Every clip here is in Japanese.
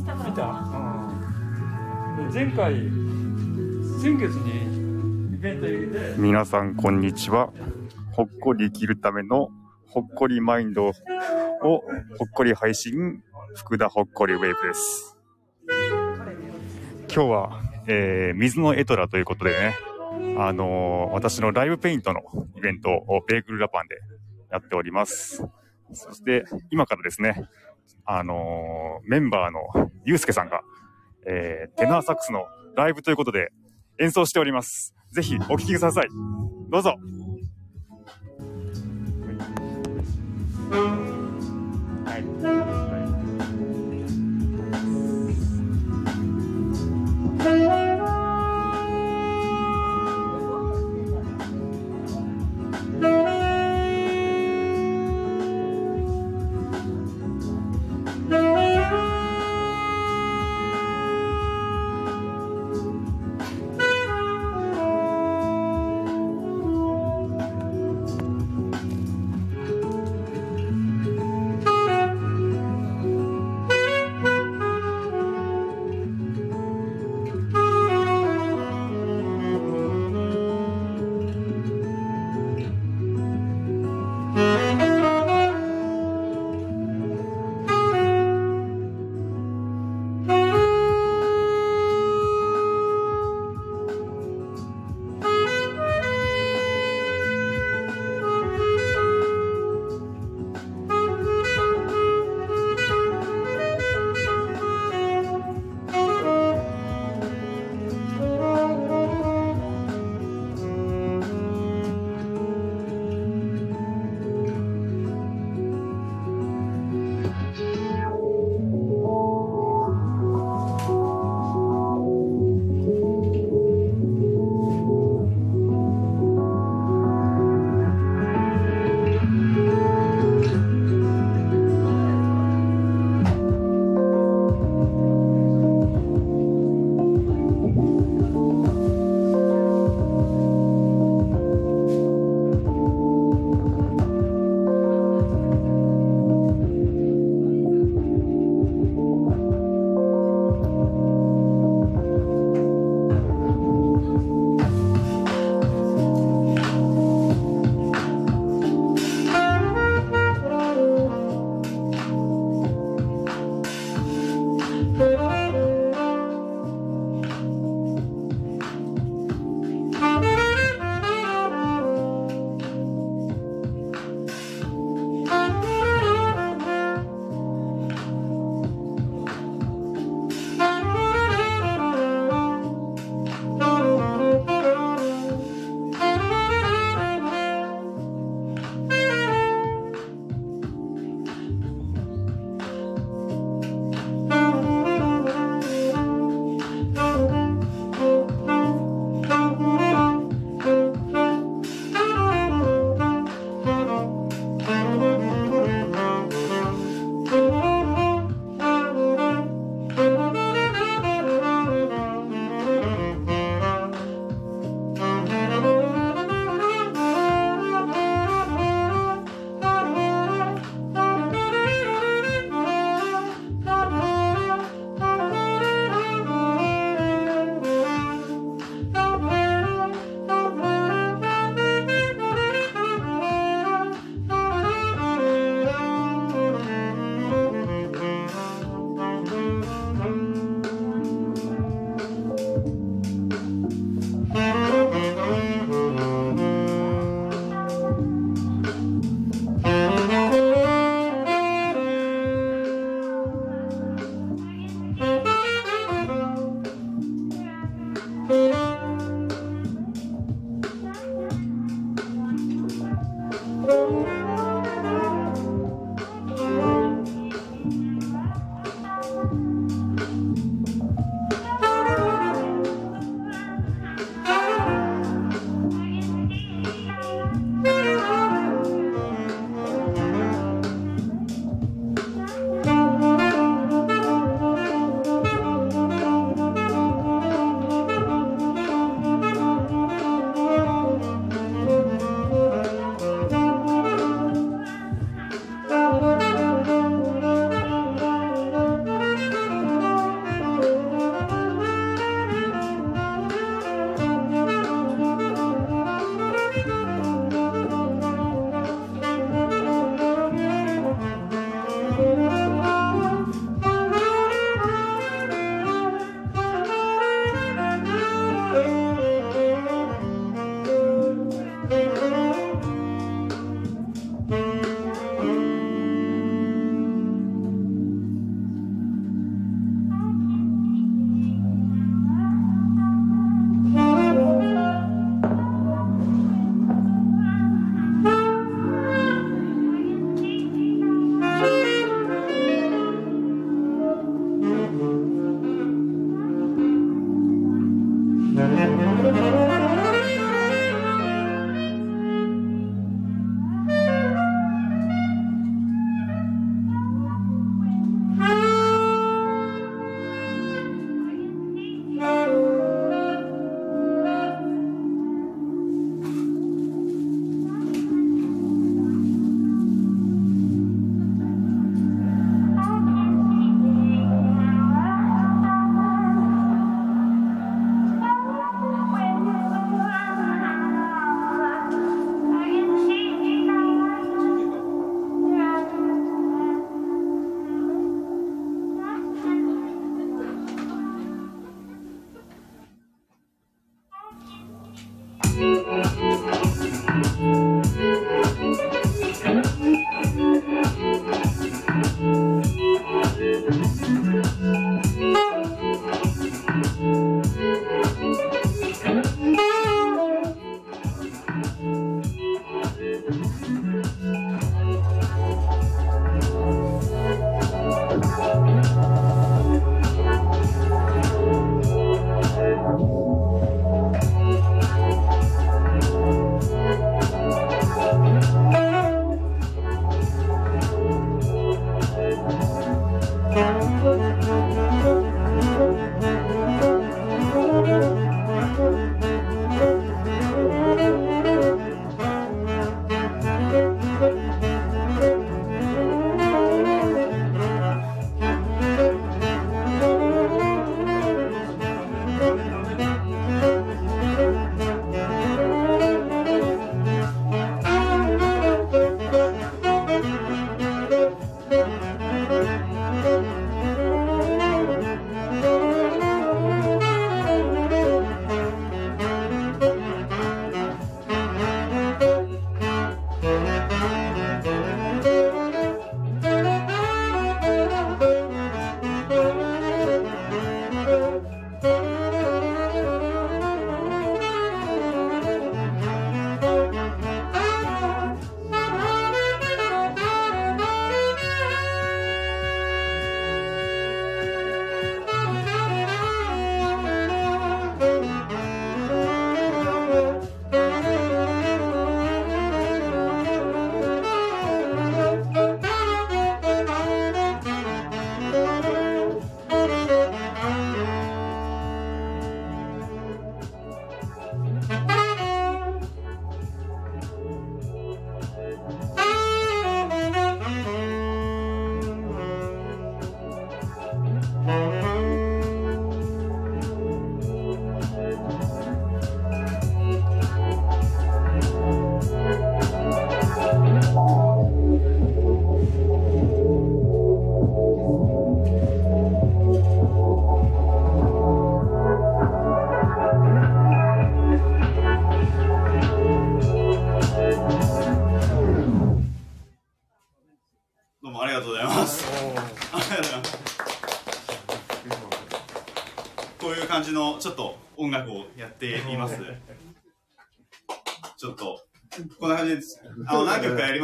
見た、うん、で前回先月にイベント入れて皆さんこんにちは。ほっこり生きるためのほっこりマインドをほっこり配信、福田ほっこりウェーブです。今日は、えー水のエトラということでね、あのー私のライブペイントのイベントをベーグルラパンでやっております。そして今からですね、あのーメンバーのゆうすけさんが、えーテナーサックスのライブということで演奏しております。ぜひお聴きください。どうぞ。はい。「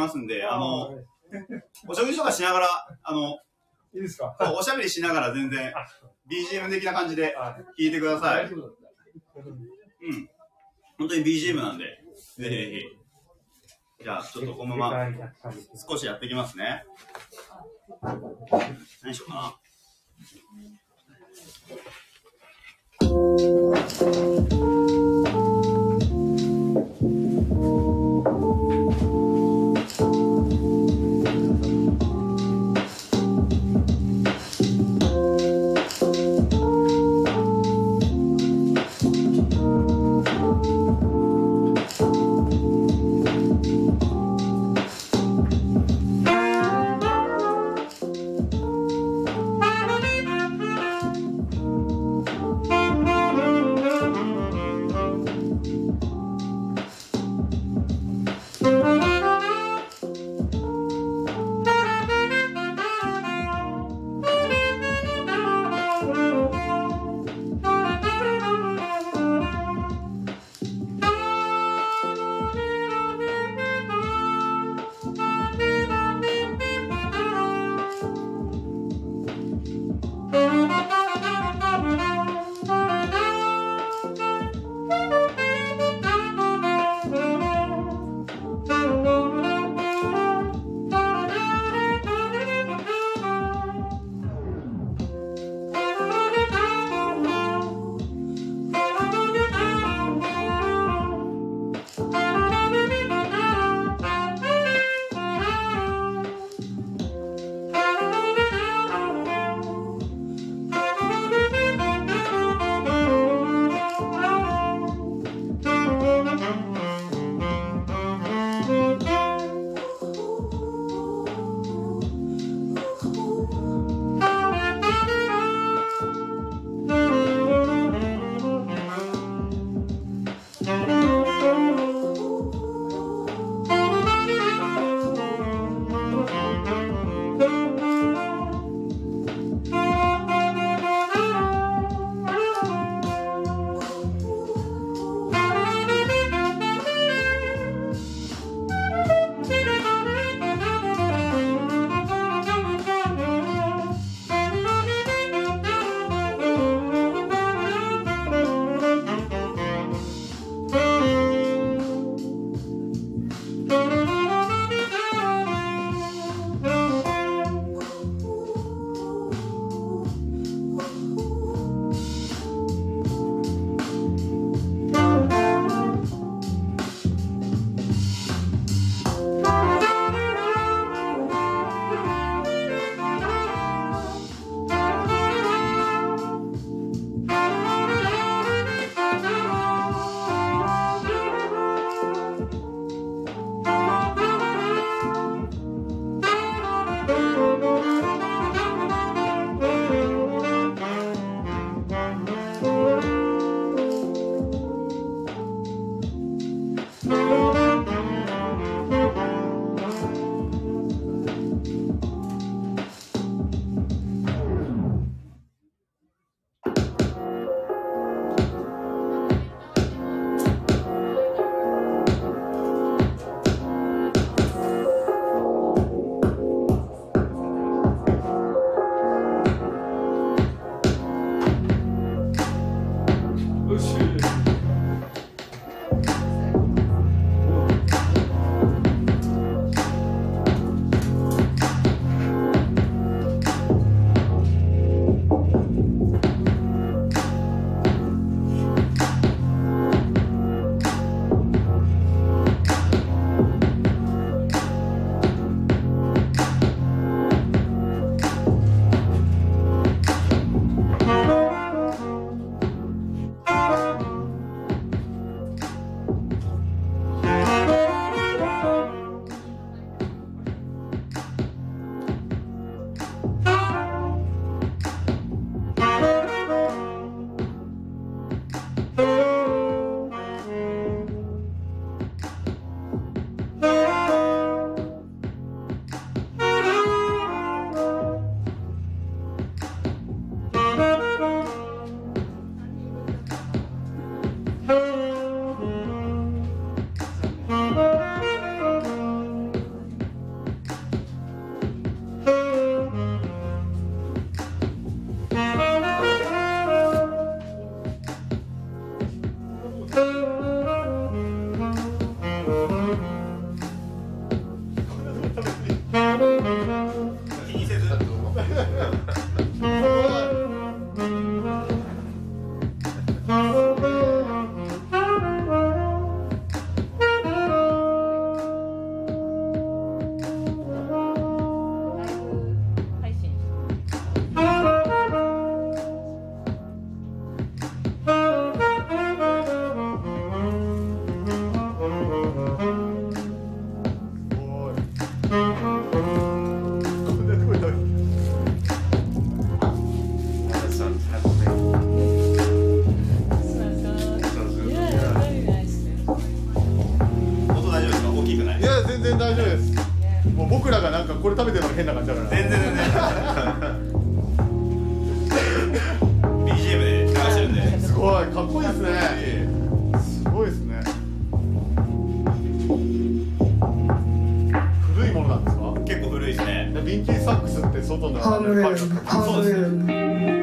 ますんで、あの、お食事とかしながら、あの、いいですか？おしゃべりしながら全然、BGM 的な感じで弾いてください。うん。本当に BGM なんで、ぜひぜひ。じゃあ、ちょっとこのまま少しやっていきますね。何しようかな。ビンキーサックスって外のハー。レール。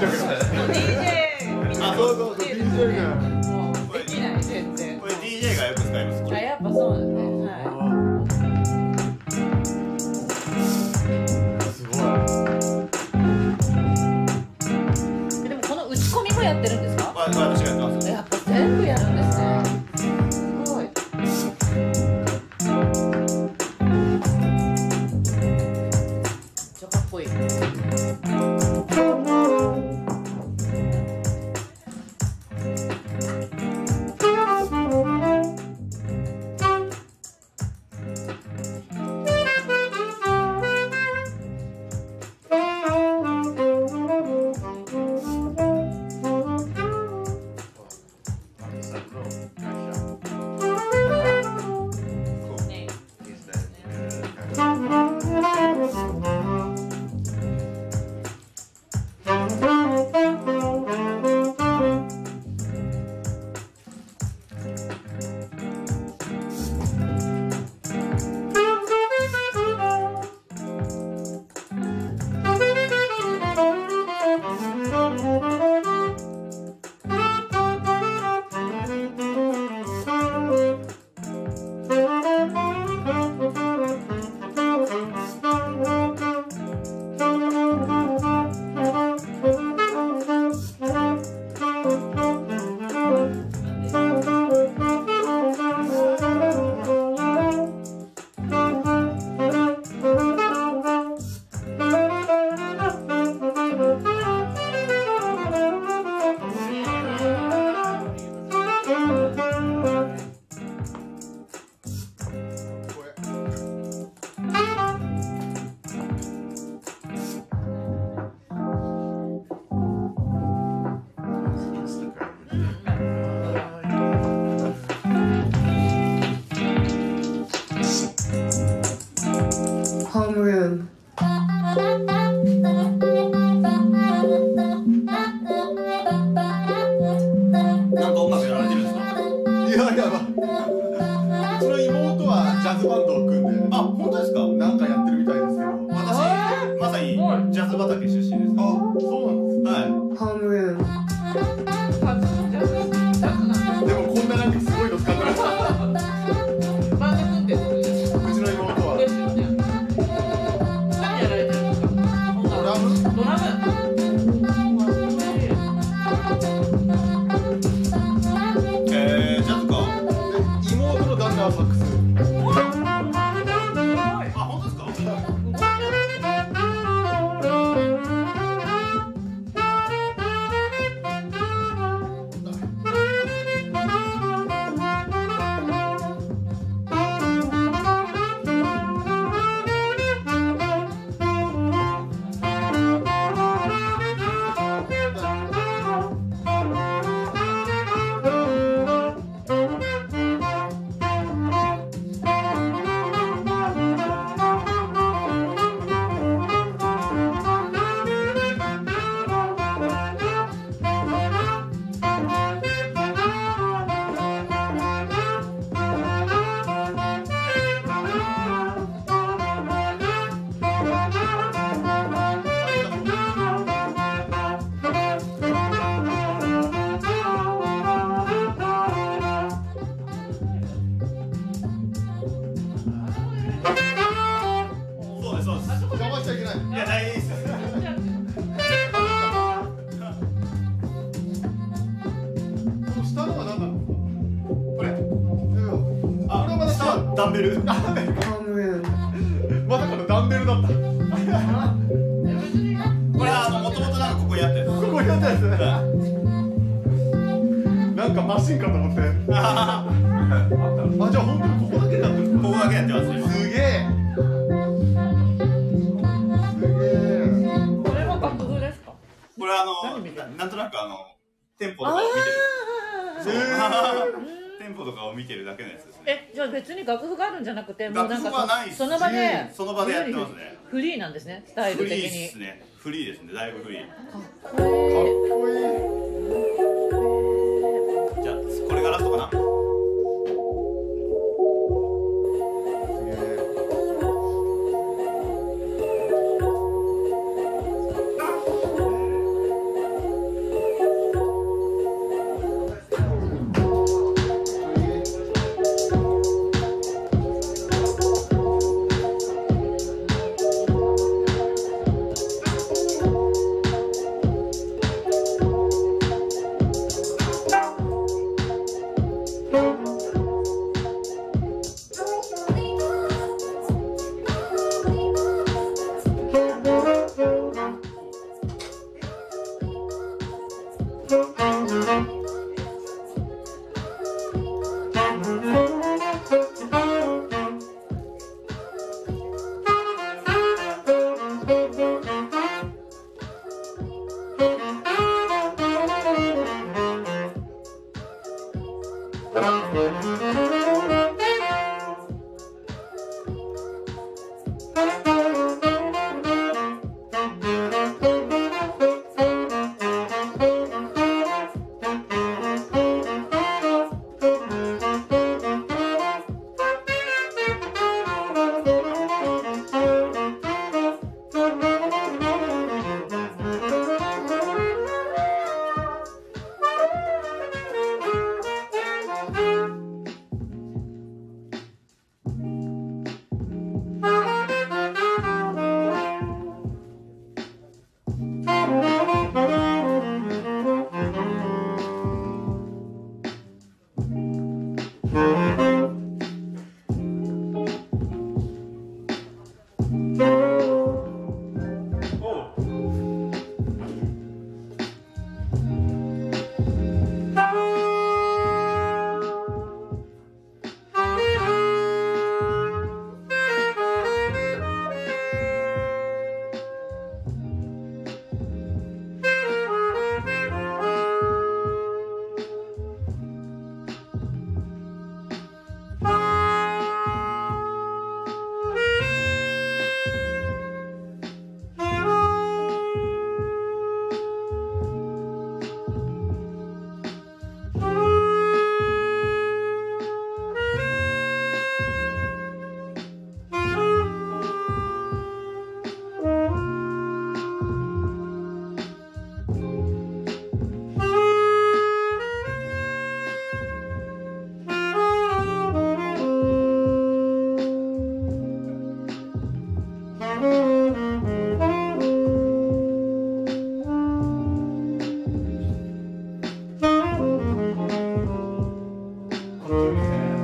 DJ あそうそうそう、DJ が。もうできない全然。これ DJ がよく使います。あやっぱそうなんでです邪魔しちゃいけない。いや大丈夫ですこの下のは何なのこれ。あこれはまだ下はダンベルまさかのダンベルだった。これはあのもともとなんかここにあってるんですここにやったやつ。はなんかマシンかと思って。いあ、じゃあ本当にここだけになってるここだけやってます今すげえ。別に楽譜があるんじゃなくてもうなん楽譜はないっす。かその場でその場でやってますね。フリーなんですね。スタイル的フリーっにすね。フリーですね。だいぶフリー。かっこいい。じゃあこれがラストかな あ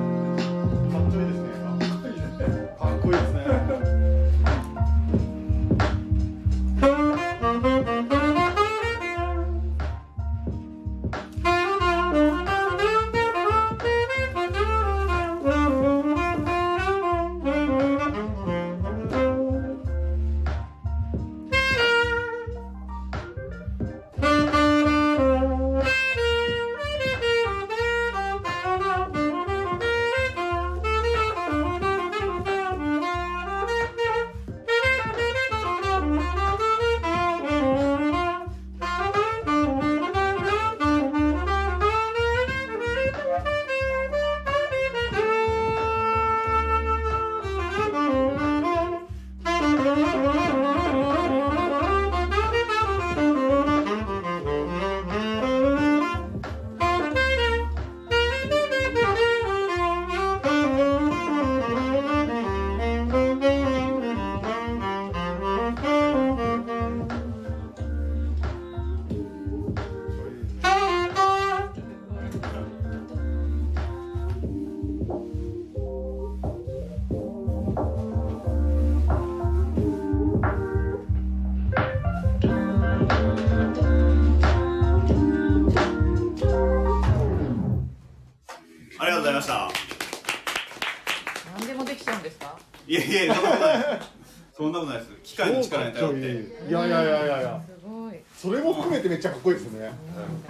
こいいですね。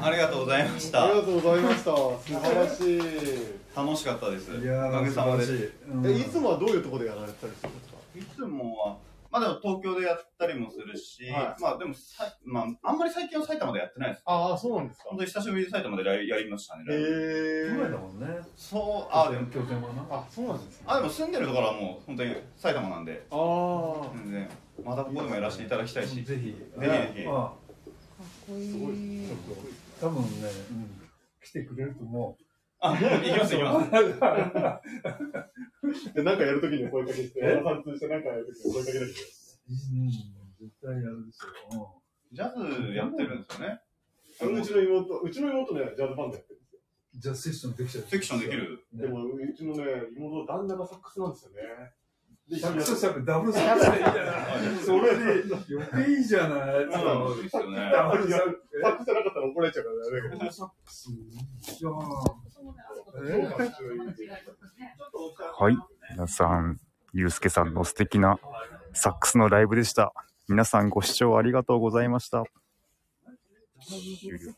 ありがとうございました。あり。がとうございました。素晴らしい。楽しかったです。いやおかげさまで。い。うん。えいつもはどういうところでやられてたりするんですか？つもは、まあでも東京でやったりもするし、はい。まあでもさ、まあ、あんまり最近は埼玉でやってないです。ああそうなんですか。本当に久しぶりに埼玉でやりやりましたね。へえ去年だもんね。そう、あ、でも、拠点はな。あそうなんですね。あ、でも住んでるところはもう本当に埼玉なんで、ああ全然、またここでもやらせていただきたいし、ぜぜひ。ひぜひ。まかっこい。すごいい。あ多分ね、うん、来てくれると思あ、行きます行きます。で なんかやるときに声かけして山さん通してなんかやるときに声かけてううん絶対やるでしょ。ジャズやってるんですよね。うちの妹うちの妹ねジャズバンドやってるんですよ。うんじゃあセッションできちゃう。セクションできる。でもうちのね妹旦那がサックスなんですよねでサックスサックダブルサックスでいいじゃないそれで余計いいじゃないうん、そうですよね。ダブルサックスサックスじゃなかったら怒られちゃうからねダブルじゃあはい。皆さん、ゆうすけさんの素敵なサックスのライブでした。皆さんご視聴ありがとうございました。終了